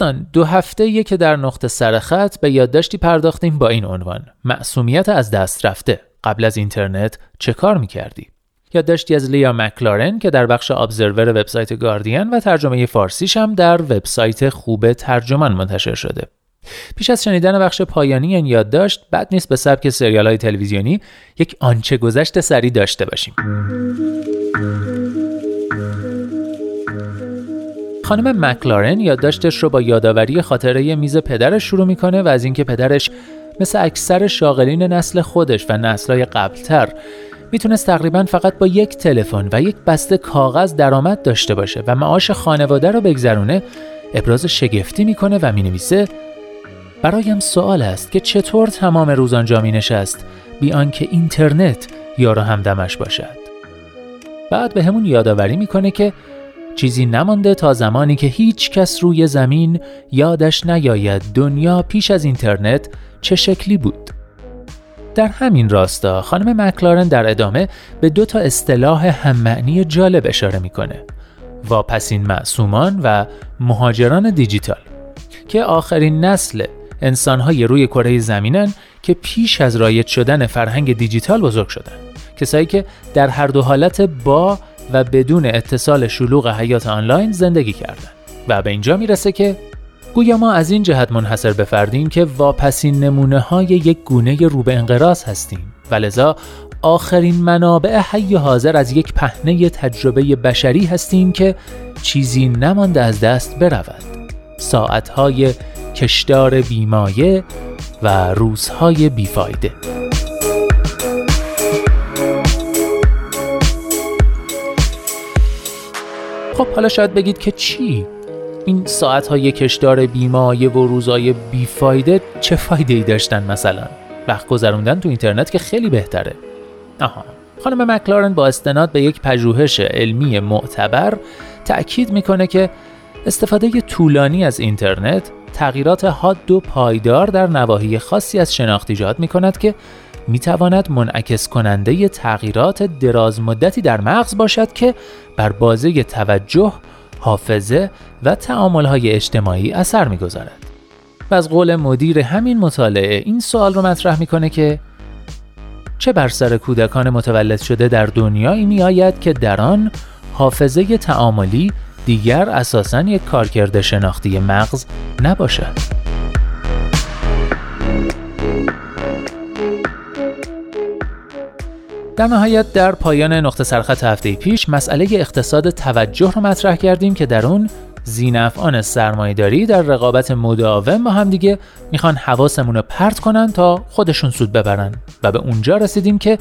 دوستان دو هفته که در نقطه سرخط به یادداشتی پرداختیم با این عنوان معصومیت از دست رفته قبل از اینترنت چه کار می‌کردی؟ یادداشتی از لیا مکلارن که در بخش ابزرور وبسایت گاردین و ترجمه فارسیش هم در وبسایت خوب ترجمان منتشر شده. پیش از شنیدن بخش پایانی این یادداشت بد نیست به سبک سریال های تلویزیونی یک آنچه گذشت سری داشته باشیم. خانم مکلارن یادداشتش رو با یادآوری خاطره میز پدرش شروع می‌کنه و از اینکه پدرش مثل اکثر شاغلین نسل خودش و نسلهای قبلتر می‌تونست تقریبا فقط با یک تلفن و یک بسته کاغذ درآمد داشته باشه و معاش خانواده رو بگذرونه ابراز شگفتی می‌کنه و می‌نویسه برایم سوال است که چطور تمام روز آنجا می نشست بی آنکه اینترنت یار همدمش باشد؟ بعد به همون یادآوری می‌کنه که چیزی نمانده تا زمانی که هیچ کس روی زمین یادش نیاید دنیا پیش از اینترنت چه شکلی بود. در همین راستا خانم مکلارن در ادامه به دو تا اصطلاح معنی جالب اشاره می‌کنه. واپسین معصومان و مهاجران دیجیتال که آخرین نسل انسانهای روی کره زمینن که پیش از رایج شدن فرهنگ دیجیتال بزرگ شدن. کسایی که در هر دو حالت با و بدون اتصال شلوغ حیات آنلاین زندگی کردن و به اینجا می‌رسه که گویا ما از این جهت منحصر به فردیم که واپسین نمونه های یک گونه رو به انقراض هستیم. و لذا آخرین منابع حی حاضر از یک پهنه تجربه بشری هستیم که چیزی نمانده از دست برود. ساعتهای کشدار بیمایه و روزهای بیفایده. خب حالا شاید بگید که چی؟ این ساعت های کشدار بیمایه و روزای بیفایده چه فایده ای داشتن مثلا؟ وقت گذروندن تو اینترنت که خیلی بهتره. آها خانم مکلارن با استناد به یک پژوهش علمی معتبر تأکید می‌کنه که استفاده طولانی از اینترنت تغییرات حاد و پایدار در نواحی خاصی از شناخت ایجاد می کند که می تواند منعکس کننده تغییرات دراز مدتی در مغز باشد که بر بازه توجه، حافظه و های اجتماعی اثر می‌گذارد. و از قول مدیر همین مطالعه این سوال رو مطرح می‌کنه که چه بر سر کودکان متولد شده در دنیایی می آید که در آن حافظه تعاملی دیگر اساساً یک کارکرد شناختی مغز نباشد. در نهایت در پایان نقطه سرخط هفته پیش مسئله اقتصاد توجه رو مطرح کردیم که در اون زینفعان سرمایهداری در رقابت مداوم با هم دیگه می‌خوان حواسمون رو پرت کنن تا خودشون سود ببرن. و به اونجا رسیدیم که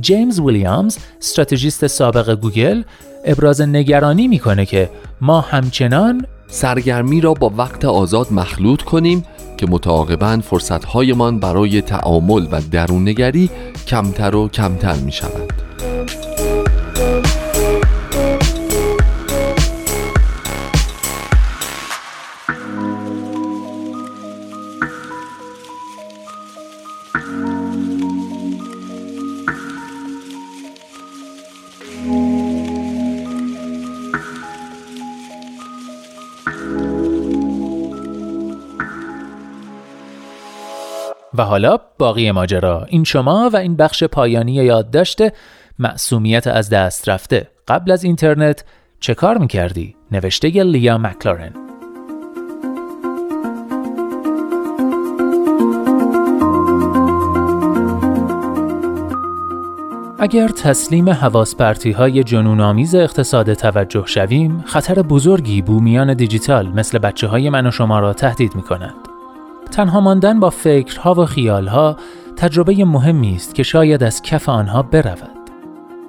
جیمز ویلیامز استراتژیست سابق گوگل ابراز نگرانی می‌کنه که ما همچنان سرگرمی را با وقت آزاد مخلوط کنیم که متعاقبا فرصتهایمان برای تعامل و دروننگری کمتر و کمتر می شود. و حالا باقی ماجرا این شما و این بخش پایانی یادداشت معصومیت از دست رفته قبل از اینترنت چه کار می‌کردی؟ نوشته لیا مکلارن اگر تسلیم حواس های جنون آمیز اقتصاد توجه شویم، خطر بزرگی بومیان دیجیتال مثل بچه های من و شما را تهدید می کند. تنها ماندن با فکرها و خیالها تجربه مهمی است که شاید از کف آنها برود.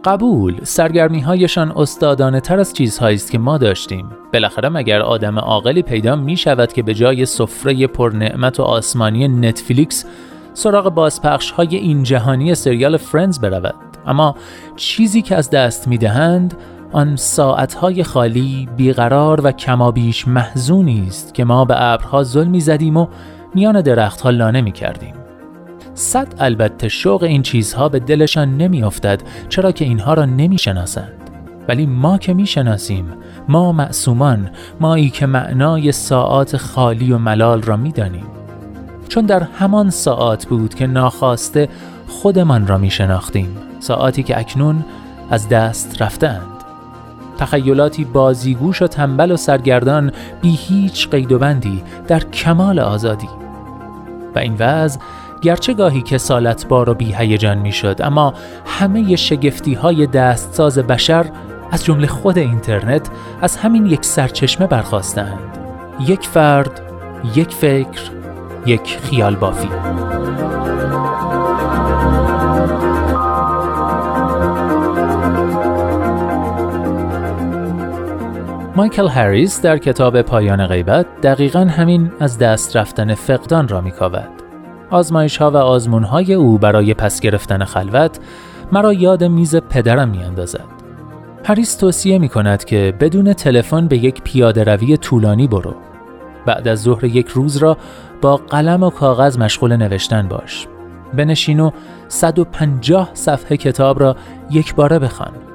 قبول سرگرمی هایشان استادانه تر از چیزهایی است که ما داشتیم بالاخره مگر آدم عاقلی پیدا می شود که به جای سفره پرنعمت و آسمانی نتفلیکس سراغ بازپخش های این جهانی سریال فرندز برود اما چیزی که از دست می دهند آن ساعتهای خالی بیقرار و کمابیش محزونی است که ما به ابرها ظلمی زدیم و میان درختها لانه می کردیم صد البته شوق این چیزها به دلشان نمیافتد چرا که اینها را نمی‌شناسند. ولی ما که می‌شناسیم ما معصومان مایی که معنای ساعات خالی و ملال را می‌دانیم. چون در همان ساعات بود که ناخواسته خودمان را میشناختیم ساعاتی که اکنون از دست رفتند تخیلاتی بازیگوش و تنبل و سرگردان بی هیچ قید و بندی در کمال آزادی. و این وضع گرچه گاهی کسالت بار و بی هیجان می شد اما همه شگفتی های دستساز بشر از جمله خود اینترنت از همین یک سرچشمه برخواستند یک فرد یک فکر یک خیال بافی. مایکل هریس در کتاب پایان غیبت دقیقا همین از دست رفتن فقدان را میکاود. آزمایش ها و آزمون های او برای پس گرفتن خلوت مرا یاد میز پدرم می اندازد. هریس توصیه می کند که بدون تلفن به یک پیاده روی طولانی برو. بعد از ظهر یک روز را با قلم و کاغذ مشغول نوشتن باش. بنشین و 150 صفحه کتاب را یک باره بخوان.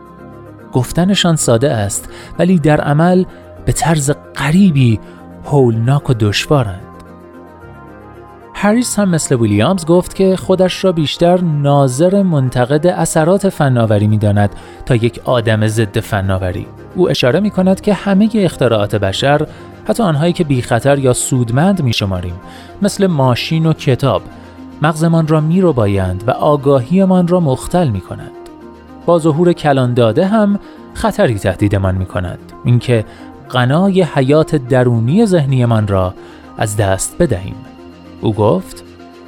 گفتنشان ساده است ولی در عمل به طرز غریبی هولناک و دشوارند. هریس هم مثل ویلیامز گفت که خودش را بیشتر ناظر منتقد اثرات فناوری می داند تا یک آدم ضد فناوری. او اشاره می کند که همه اختراعات بشر حتی آنهایی که بی خطر یا سودمند می شماریم مثل ماشین و کتاب مغزمان را می رو بایند و آگاهیمان را مختل می کند. با ظهور کلان داده هم خطری تهدیدمان می کند اینکه غنای حیات درونی ذهنیمان را از دست بدهیم. او گفت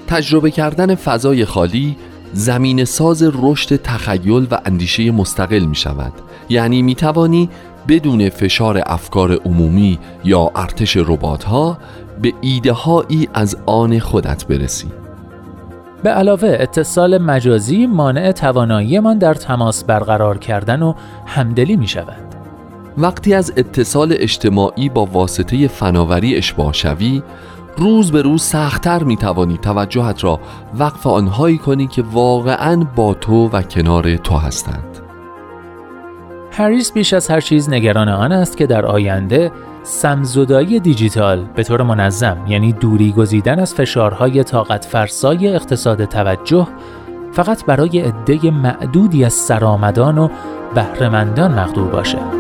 تجربه کردن فضای خالی زمین ساز رشد تخیل و اندیشه مستقل می شود یعنی می توانی بدون فشار افکار عمومی یا ارتش ربات ها به ایده هایی از آن خودت برسی. به علاوه اتصال مجازی مانع تواناییمان در تماس برقرار کردن و همدلی می شود وقتی از اتصال اجتماعی با واسطه فناوری اشباه شوی روز به روز سختتر می توانی توجهت را وقف آنهایی کنی که واقعا با تو و کنار تو هستند. هریس بیش از هر چیز نگران آن است که در آینده سمزدایی دیجیتال به طور منظم یعنی دوری گزیدن از فشارهای طاقت فرسای اقتصاد توجه فقط برای عده معدودی از سرآمدان و بهرهمندان مقدور باشد.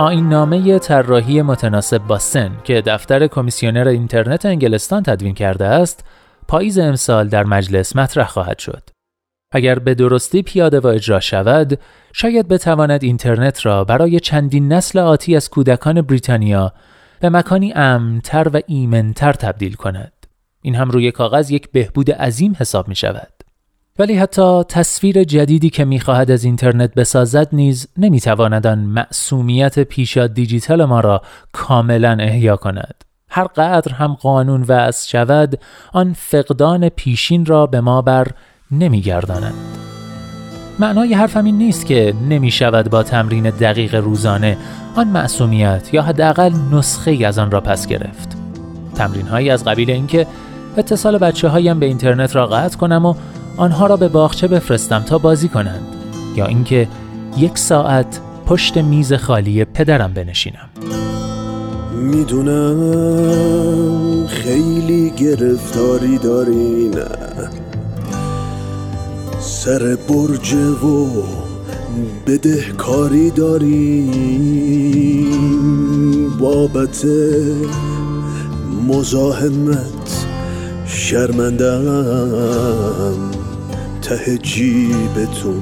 آین نامه طراحی متناسب با سن که دفتر کمیسیونر اینترنت انگلستان تدوین کرده است، پاییز امسال در مجلس مطرح خواهد شد. اگر به درستی پیاده و اجرا شود، شاید بتواند اینترنت را برای چندین نسل آتی از کودکان بریتانیا به مکانی امنتر و ایمنتر تبدیل کند. این هم روی کاغذ یک بهبود عظیم حساب می شود. ولی حتی تصویر جدیدی که می‌خواهد از اینترنت بسازد نیز نمی‌تواند آن معصومیت پیشا دیجیتال ما را کاملا احیا کند. هر قدر هم قانون وضع شود آن فقدان پیشین را به ما بر نمیگرداند. معنای حرفم این نیست که نمی شود با تمرین دقیق روزانه آن معصومیت یا حداقل نسخه از آن را پس گرفت. تمرین هایی از قبیل اینکه اتصال بچه هایم به اینترنت را قطع کنم و آنها را به باغچه بفرستم تا بازی کنند یا اینکه یک ساعت پشت میز خالی پدرم بنشینم. می‌دونم خیلی گرفتاری دارین سر برج و بدهکاری داریم. بابت مزاحمت شرمندم ته جیبتون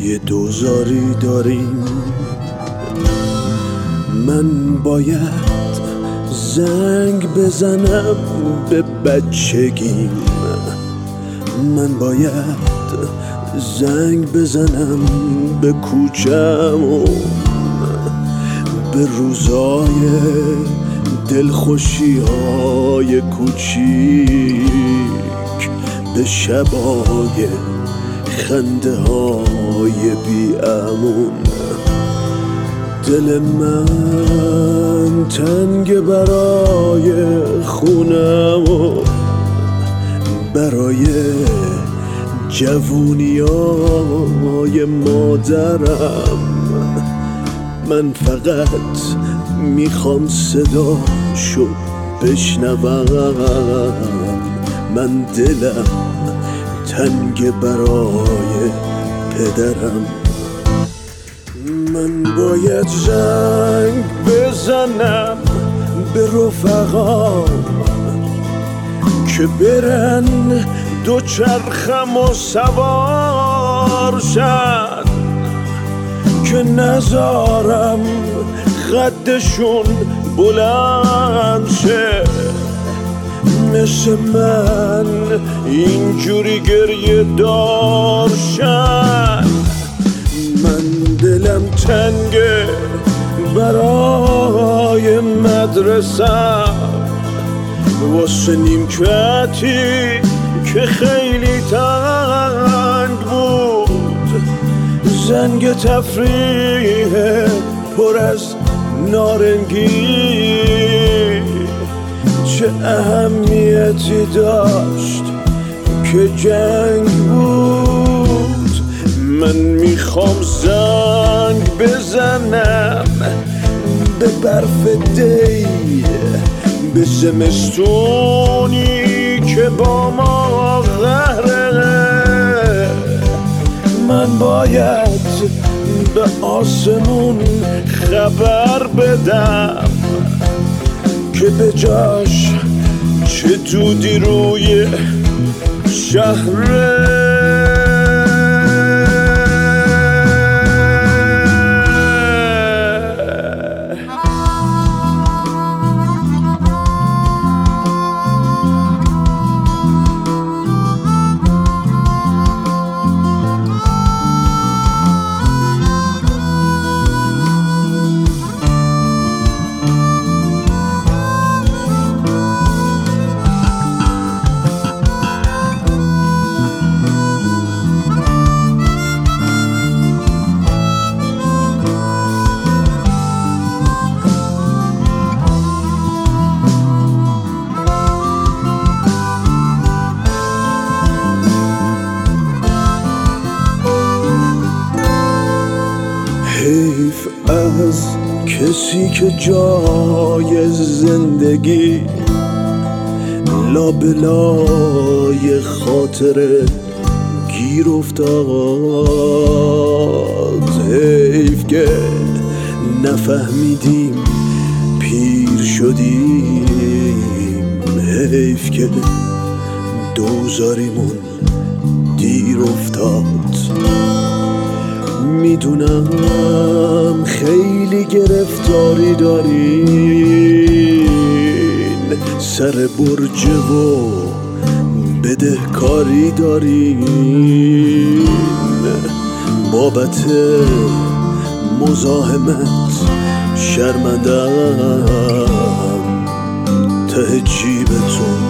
یه دوزاری داریم. من باید زنگ بزنم به بچگیم. من باید زنگ بزنم به کوچم. به روزای دلخوشی های کوچیک به شبای خنده های بی امون. دل من تنگ برای خونم و برای جوونی های مادرم. من فقط می‌خوام صداشو بشنوم. من دلم تنگ برای پدرم. من باید زنگ بزنم به رفقا که برن دو چرخم و سوار شد که نزارم قدشون بلند شه. مثل من اینجوری گریه دارشن من دلم تنگه برای مدرسه. واسه نیمکتی که خیلی تنگ بود. زنگ تفریح پر از نارنگی. چه اهمیتی داشت که جنگ بود. من می‌خوام زنگ بزنم به برف دی به زمستونی که با ما غهره. من باید به آسمون خبر بدم. که به جاش چه دودی روی شهره کسی که جای زندگی لابلای خاطر گیر افتاد. حیف که نفهمیدیم پیر شدیم. حیف که دوزاریمون دیر افتاد. می‌دونم خیلی گرفتاری دارین. سر برج و بدهکاری دارین. بابت مزاحمت شرمندم ته جیبتون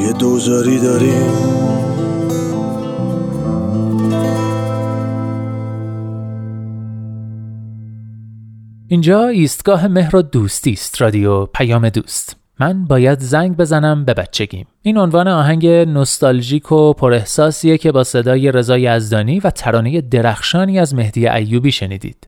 یه دوزاری دارین. اینجا ایستگاه مهر و دوستی است رادیو پیام دوست. من باید زنگ بزنم به بچگیم. این عنوان آهنگ نوستالژیک و پراحساسیه که با صدای رضا یزدانی و ترانه درخشانی از مهدی ایوبی شنیدید.